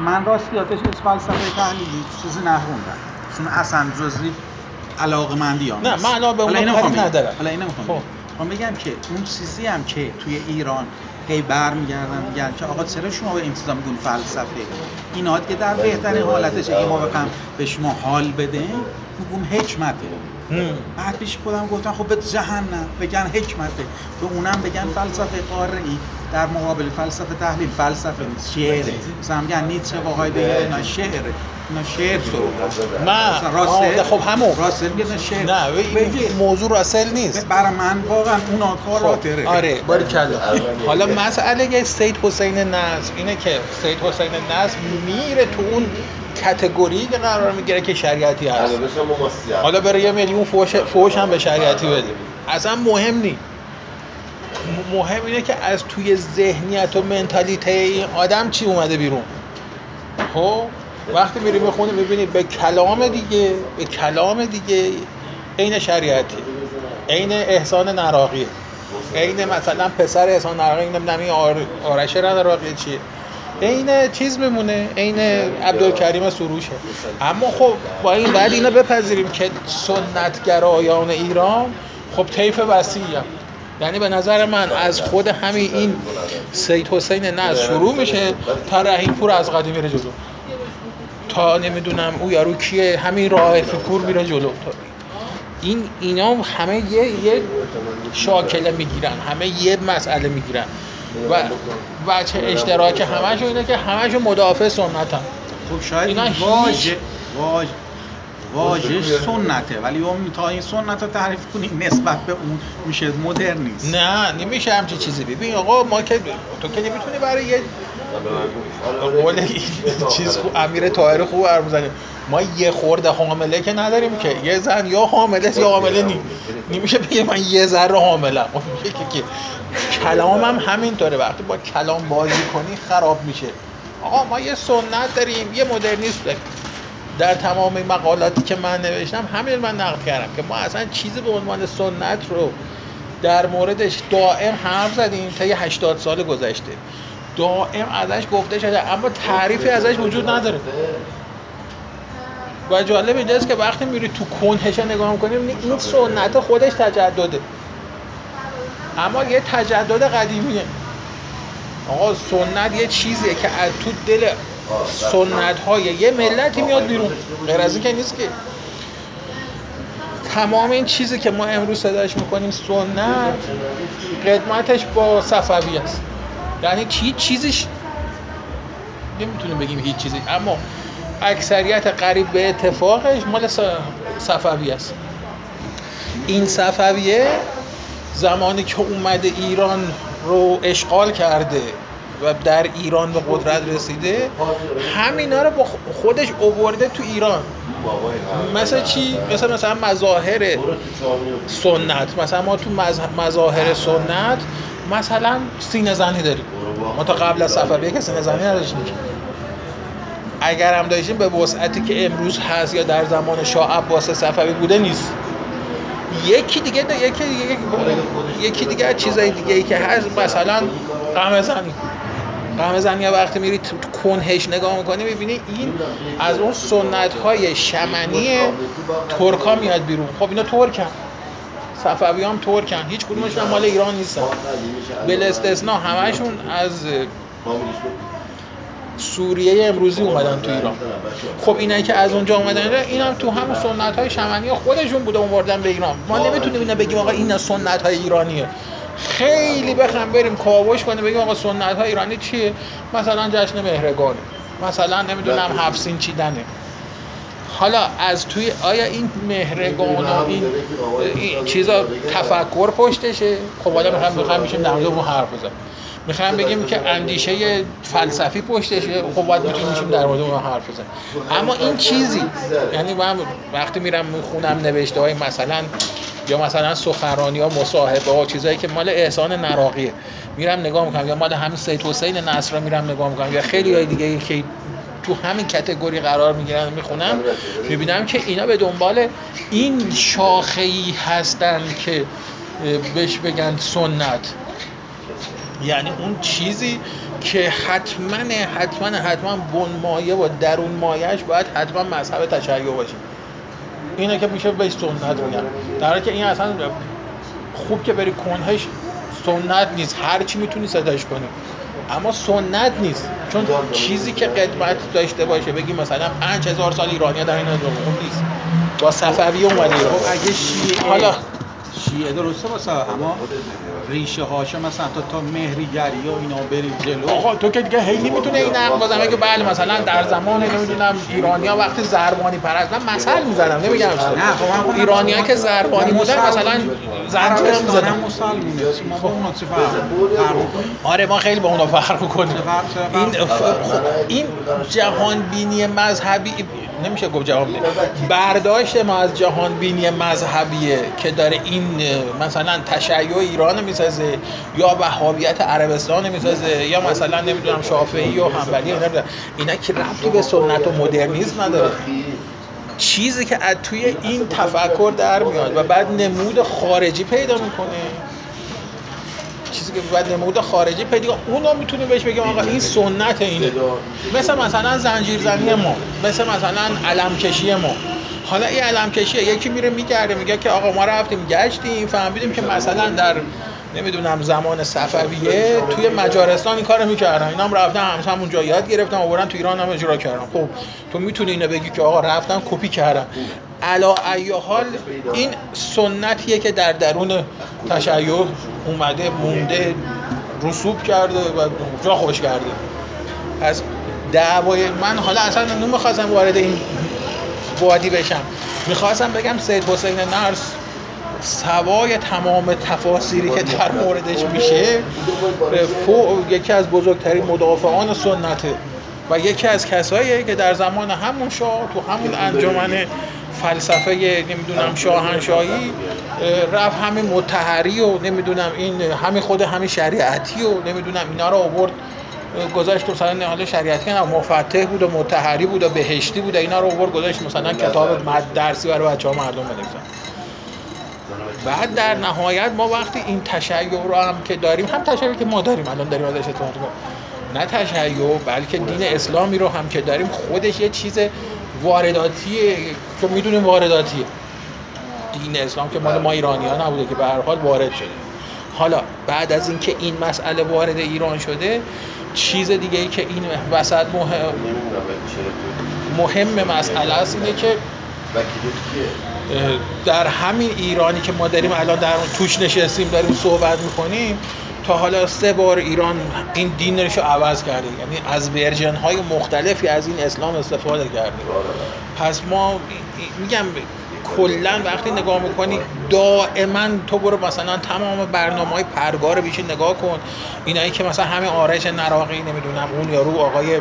من راستیاتش از فلسفه تحلیلی چیزی نخوندم. چون اصلا جزوی علاقه مندی نه من الان به اون ندارم. حالا اینو می‌خوام خب. بگم. که اون چیزی هم که توی ایران هی برمیگردن میگن که آقا چرا شما به انتظام میگون فلسفه؟ اینا که در بهترین حالتش اگه ما بخوام به شما حال بده میگم حکمته. بعد پیش خودم گفتم خب به جهنم بگن حکمته به اونم بگن فلسفه قارعی در مقابل فلسفه تحلیل فلسفه نیست شعره مثلا میگن نیچه و هایدگر اینا شعره اینا شعر. نه راسل. خب همون. راسل میگه شعر. نه بگی موضوع راسل نیست. برای من واقعا اونا خب. آره باری کلا. حالا مسئله سید حسین نصر اینه که سید حسین نصر میره تو اون کتگوری که قرار می‌گیره که شریعتی هست. حالا بره یه میلیون فوش, فوش هم به شریعتی بده اصلا مهم نیست مهم اینه که از توی ذهنیت و منتالیته این آدم چی اومده بیرون. خب؟ وقتی میری می‌خونی می‌بینید به کلام دیگه به کلام دیگه عین شریعتی. عین احسان نراقی عین مثلا پسر احسان نراقی نمی‌دونم این آرش نراقی چیه. عین چیز میمونه عین عبدالکریم سروشه. اما خب با این بعد اینو بپذیریم که سنتگرایان ایران خب طیف وسیعی. یعنی به نظر من از خود همین این سید حسین نز شروع میشه تا رحیم پور از قدیم میره جلو. تا نمی‌دونم او یارو کیه همین راه پور میره جلو. این اینا همه یه یه شاکله می‌گیرن همه یه مسئله می‌گیرن. و بچه اشتراک همشون اینه که همشون مدافع سنت هم خب شاید واژه واژه واژه سنته. ولی اون تا این سنت رو تعریف کنی نسبت به اون میشه مدرنیست نه نمیشه همچی چیزی. ببین آقا ما که تو که نمی‌تونی برای یه قول چیز خوب امیر طاهر خوب حرف ما یه خورده حامله که نداریم که. یه زن یا حامله یا حامله نی نمیشه بگه من یه ذره حامله خب که کلام هم همینطوره. وقتی با کلام بازی کنی خراب میشه. آقا ما یه سنت داریم یه مدرنیست داریم. در تمام مقالاتی که من نوشتم همین من نقد کردم که ما اصلا چیزی به عنوان سنت رو در موردش دائم حرف زدیم تا یه 80 سال گذشته. دائم ازش گفته شده اما تعریفی ازش وجود نداره. و جالب اینجاست که وقتی میری تو کنهش نگاه می‌کنی این سنت خودش تجدده. اما یه تجدد قدیمیه. آقا سنت یه چیزیه که از تو دل سنت های یه ملتی میاد بیرون. غیر از که نیست که. تمام این چیزی که ما امروز صداش می‌کنیم سنت قدمتش با صفوی است. یعنی هیچ چیزیش نمی‌تونیم بگیم هیچ چیزی. اما اکثریت قریب به اتفاقش مال صفوی است. این صفویه زمانی که اومده ایران رو اشغال کرده و در ایران به قدرت رسیده همینا رو با خودش اوورده تو ایران. مثل چی؟ مثل مثلا مظاهر سنت. مثلا ما تو مظاهر سنت مثلا سینه زنی داریم. ما تا قبل از صفویه که سینه زنی نداشتیم. اگر هم داشتیم به وسعتی که امروز هست یا در زمان شاه عباس صفوی بوده نیست. یکی دیگه یکی دیگه یکی دیگه چیزای دیگه ای که هست مثلا قمه زنی. قمه زنی وقتی میری تو کنهش نگاه می‌کنی می‌بینی این از اون سنت های شمنی ترکا میاد بیرون. خب اینا ترکن صفوی هم ترکن هیچ کدومشون مال ایران نیستن. بل استثنا همشون از سوریه امروزی اومدن تو ایران. خب اینایی که از اونجا اومدن این هم تو همون سنت های شمنی خودشون بوده اومدن به ایران. ما نمی‌تونیم اینا بگیم آقا این سنت های ایرانیه. خیلی بخوام بریم کاوش کنیم بگیم آقا سنت های ایرانی چیه؟ مثلا جشن مهرگانه. مثلا نمی‌دونم هفسین چیدنه. حالا از توی آیا این مهرگان و این, این چیزا تفکر پشتشه؟ خب حالا می‌خوام می‌خوام میشیم در حرف بزنیم می‌خوام بگیم که اندیشه فلسفی پشتشه خب باید می‌تونیم در مورد اون حرف بزنیم. اما این چیزی یعنی من وقتی میرم می‌خونم نوشته های مثلا یا مثلا سخنرانی ها مصاحبه ها چیزایی که مال احسان نراقیه. میرم نگاه می‌کنم یا مال همین سید حسین نصر میرم نگاه می‌کنم یا خیلی های دیگه که تو همین کتگوری قرار می‌گیرن می‌خونم می‌بینم که اینا به دنبال این شاخه ای هستن که بهش بگن سنت. یعنی اون چیزی که حتما حتما حتما بن مایه و درون مایهش باید حتما مذهب تشیع باشه. اینه که میشه به سنت میگن در حالی که این اصلا خوب که بری کنهش سنت نیست. هر چی می‌تونی ستایش کنی. اما سنت نیست. چون چیزی که قدمت داشته باشه بگی مثلا 5000 سال ایرانی در این خوب نیست. با صفوی اومده خب اگه شیعه حالا شیعه درسته واسه اما ریشه هاشه مثلا تا تا مهریگری و اینا برید جلو. آقا تو که دیگه هی نمی‌تونه این نقد بزنه که بله مثلا در زمان نمی‌دونم ایرانیا وقتی زربانی پرست من مثل می‌زنم نمیگم. نه خب ایرانیا که زربانی بودن مثلا زنجیر هم می‌زدن مسلمونه ما با آره ما خیلی با اونا فرق می‌کنیم این این جهان بینی مذهبی نمیشه گفت جهان بینی برداشت ما از جهان بینی مذهبیه که داره این مثلا تشیع ایران می‌سازه یا وهابیت عربستان می‌سازه یا مثلا نمی‌دونم شافعی و حنبلی اینا که ربطی به سنت و مدرنیسم نداره. چیزی که از توی این تفکر در میاد و بعد نمود خارجی پیدا می‌کنه. چیزی که بعد نمود خارجی پیدا اونا می‌تونه بهش بگیم آقا این سنت اینه. مثل مثلا زنجیرزنی ما مثل مثلا علم کشی ما. حالا این علم یکی میره میگرده میگه که آقا ما رفتیم گشتیم فهمیدیم که مثلا در نمی‌دونم زمان صفویه توی مجارستان این کارو می‌کردن. اینا هم رفتن هم همونجا یاد گرفتن آوردن تو ایران هم اجرا کردن. خب تو می‌تونی اینو بگی که آقا رفتن کپی کردن. علا ای حال این سنتیه که در درون تشیع اومده مونده رسوب کرده و جا خوش کرده. پس دعوای من حالا اصلا نمی‌خواستم وارد این وادی بشم. می‌خواستم بگم سید حسین نرس سوای تمام تفاسیری که در موردش میشه یکی از بزرگترین مدافعان سنته و یکی از کساییه که در زمان همون شاه تو همون انجمن فلسفه نمی‌دونم شاهنشاهی رفت همین متحری و نمی‌دونم این همین خود همین شریعتی و نمی‌دونم اینا رو آورد گذاشت مثلا حالا شریعتی نه مفتح بود و متحری بود و بهشتی بود و اینا رو آورد گذاشت مثلا کتاب درسی برای بچه ها مردم بنویسن. بعد در نهایت ما وقتی این تشیع رو هم که داریم هم تشیعی که ما داریم الان داریم ازش استفاده نه تشیع بلکه دین اسلامی رو هم که داریم خودش یه چیز وارداتیه که می‌دونیم وارداتیه. دین اسلام که مال ما ایرانی ها نبوده که به هر حال وارد شده. حالا بعد از اینکه این مسئله وارد ایران شده چیز دیگه ای که این وسط مهم مهم مسئله است اینه که در همین ایرانی که ما داریم الان در توش نشستیم داریم صحبت می‌کنیم تا حالا سه بار ایران این دینش رو عوض کرده یعنی از ورژن های مختلفی از این اسلام استفاده کردیم. پس ما میگم کلا وقتی نگاه می‌کنی دائما تو برو مثلا تمام برنامه های پرگار بیشی نگاه کن. اینایی که مثلا همه آرش نراقی نمی‌دونم اون یارو آقای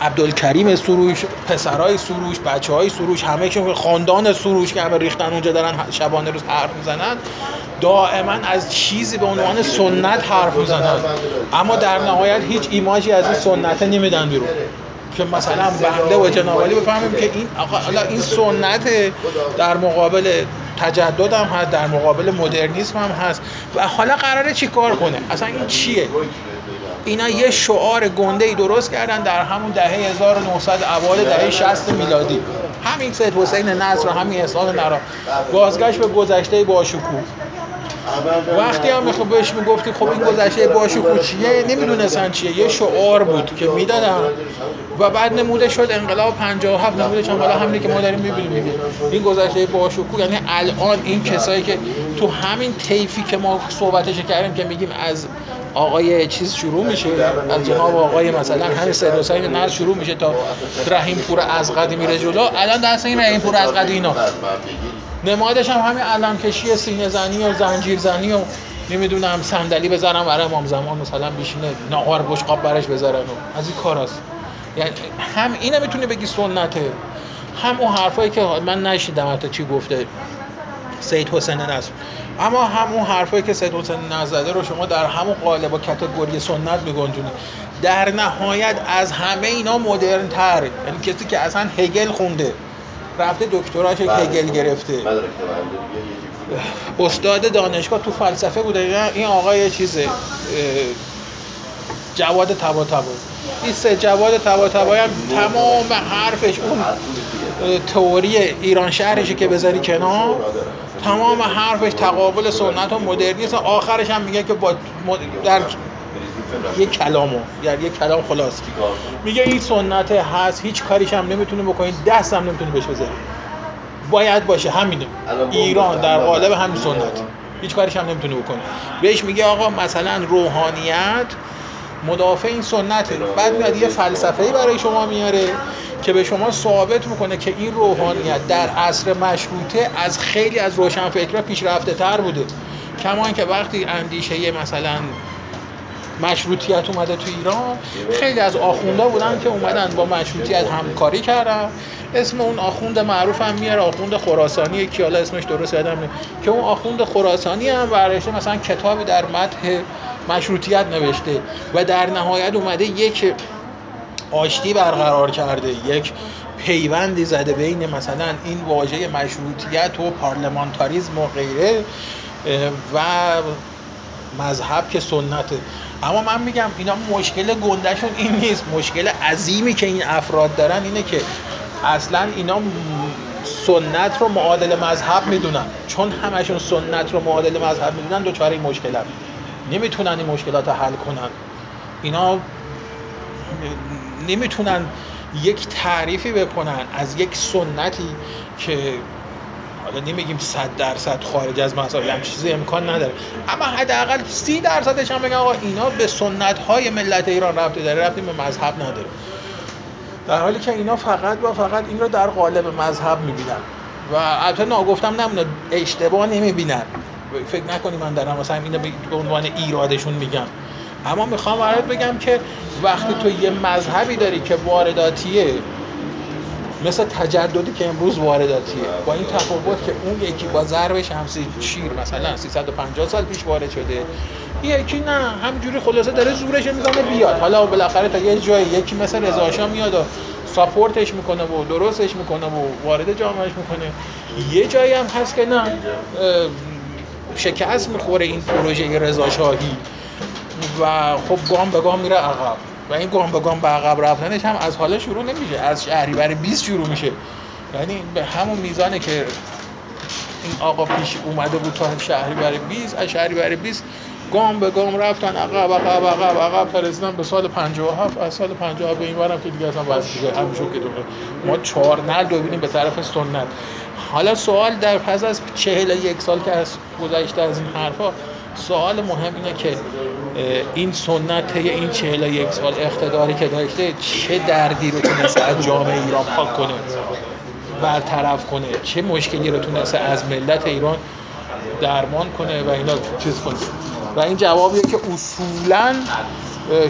عبدالکریم سروش پسرای سروش بچه های سروش همه که خاندان سروش که همه ریختن اونجا دارن شبانه روز حرف می‌زنن دائما از چیزی به عنوان سنت حرف می‌زنن. اما در نهایت هیچ ایماجی از این سنت نمیدن بیرون. که مثلا بنده و جنابالی بفهمیم که این حالا این سنت در مقابل تجدد هم هست در مقابل مدرنیسم هم هست. و حالا قراره چی کار کنه؟ اصلا این چیه؟ اینا یه شعار گنده ای درست کردن در همون دهه 1900 اوایل دهه 60 میلادی. همین سید حسین نصر همین احسان نرا. بازگشت به گذشته با شکوه وقتی هم خب بهش می‌گفتی خب این گذشته با شکوه چیه؟ نمی‌دونستن چیه. یه شعار بود که می‌دادن. و بعد نموده شد انقلاب 57 نموده شد حالا همینی که ما داریم می‌بینیم. این گذشته با شکوه یعنی الان این کسایی که تو همین طیفی که ما صحبتش کردیم که میگیم از آقای چیز شروع میشه از جناب آقای مثلا همین سید حسین نصر شروع میشه تا رحیم پور از قدی میره جلو. الان دست این رحیم پور از قدی اینا. نمادش هم همین علم کشی سینه زنی و زنجیر زنی و نمی‌دونم صندلی بذارم برای امام زمان مثلا بیشینه ناهار بشقاب برش بذارن و از این کاراست یعنی هم اینه می‌تونه بگی سنته. هم اون حرفایی که من نشیدم حتی چی گفته. سید حسین نصر. اما همون حرفایی که سید حسین نصر زده رو شما در همون قالب و کتگوری سنت میگنجونید. در نهایت از همه اینا مدرن تر یعنی کسی که اصلا هگل خونده. رفته دکتراش هگل گرفته. استاد دانشگاه تو فلسفه بوده. این آقای چیزه. جواد تبا این سه جواد تبا هم تمام حرفش اون تئوری ایران شهرشه که بذاری کنار. تمام حرفش تقابل سنت و مدرنیسم آخرش هم میگه که با در یک کلامو یعنی یک کلام خلاص. میگه این سنت هست هیچ کاریش هم نمی‌تونی بکنی دست هم نمی‌تونی بهش بذاری. باید باشه همینه. ایران در قالب همین سنت. هیچ کاریش هم نمی‌تونی بکنی. بهش میگه آقا مثلا روحانیت مدافع این سنته. بعد میاد یه فلسفه برای شما میاره. که به شما ثابت می‌کنه که این روحانیت در عصر مشروطه از خیلی از روشنفکرها پیشرفته تر بوده. کما که وقتی اندیشه مثلا مشروطیت اومده تو ایران خیلی از آخوندا بودن که اومدن با مشروطیت همکاری کردن. اسم اون آخوند معروف هم میاره آخوند خراسانی. که حالا اسمش درست یادم که اون آخوند خراسانی هم ورشته مثلا کتابی در متح مشروطیت نوشته و در نهایت اومده یک آشتی برقرار کرده یک پیوندی زده بین مثلا این واژه مشروطیت و پارلمانتاریزم و غیره و مذهب که سنته. اما من میگم اینا مشکل گندهشون این نیست. مشکل عظیمی که این افراد دارن اینه که اصلا اینا سنت رو معادل مذهب می‌دونن. چون همشون سنت رو معادل مذهب می‌دونن دوچار این مشکل هم. نمی‌تونن این مشکلات رو حل کنن. اینا نمی‌تونن یک تعریفی بکنن از یک سنتی که حالا نمیگیم 100 درصد خارج از مسائل هم چیزی امکان نداره. اما حداقل 30 درصدش هم بگن آقا اینا به سنت های ملت ایران رفته داره رفتی به مذهب نداره. در حالی که اینا فقط و فقط این رو در قالب مذهب می‌بینن. و البته ناگفتم نمونه اشتباه نمی‌بینن. فکر نکنی من دارم مثلا اینو به عنوان ایرادشون میگم. اما می‌خوام برات بگم که وقتی تو یه مذهبی داری که وارداتیه مثل تجددی که امروز وارداتیه. با این تفاوت که اون یکی با ضرب شمسی شیر مثلا 350 سال پیش وارد شده یکی نه همینجوری خلاصه داره زورش می‌زنه بیاد. حالا بالاخره تا یه جایی یکی مثل رضا میاد و ساپورتش می‌کنه و درستش می‌کنه و وارد جامعهش می‌کنه. یه جایی هم هست که نه شکست می‌خوره این پروژه رضا و خب گام به گام میره عقب. و این گام به گام به عقب رفتنش هم از حالا شروع نمیشه از شهریور 20 شروع میشه. یعنی به همون میزانه که این آقا پیش اومده بود تا شهریور 20 از شهریور 20 گام به گام رفتن عقب عقب عقب عقب تا به سال 57 از سال 57 به این ورم که دیگه اصلا بس دیگه همینجور که ما چهار نل ببینیم به طرف سنت. حالا سوال در پس از 41 سال که از گذشته از این حرفا سوال مهم اینه که این سنت این چهل یک سال اقتداری که داشته چه دردی رو تونسته از جامعه ایران پاک کنه برطرف کنه چه مشکلی رو تونسته از ملت ایران درمان کنه و اینا چیز کنه. و این جوابیه که اصولا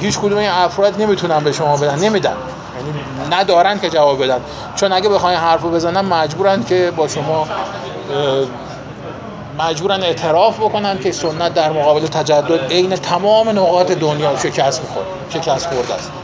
هیچ کدوم این افراد نمی‌تونن به شما بدن نمیدن. یعنی ندارن که جواب بدن. چون اگه بخواین حرفو بزنن مجبورن که با شما مجبورن اعتراف بکنن که سنت در مقابل تجدد عین تمام نقاط دنیا شکست می‌خوره شکست خورده است.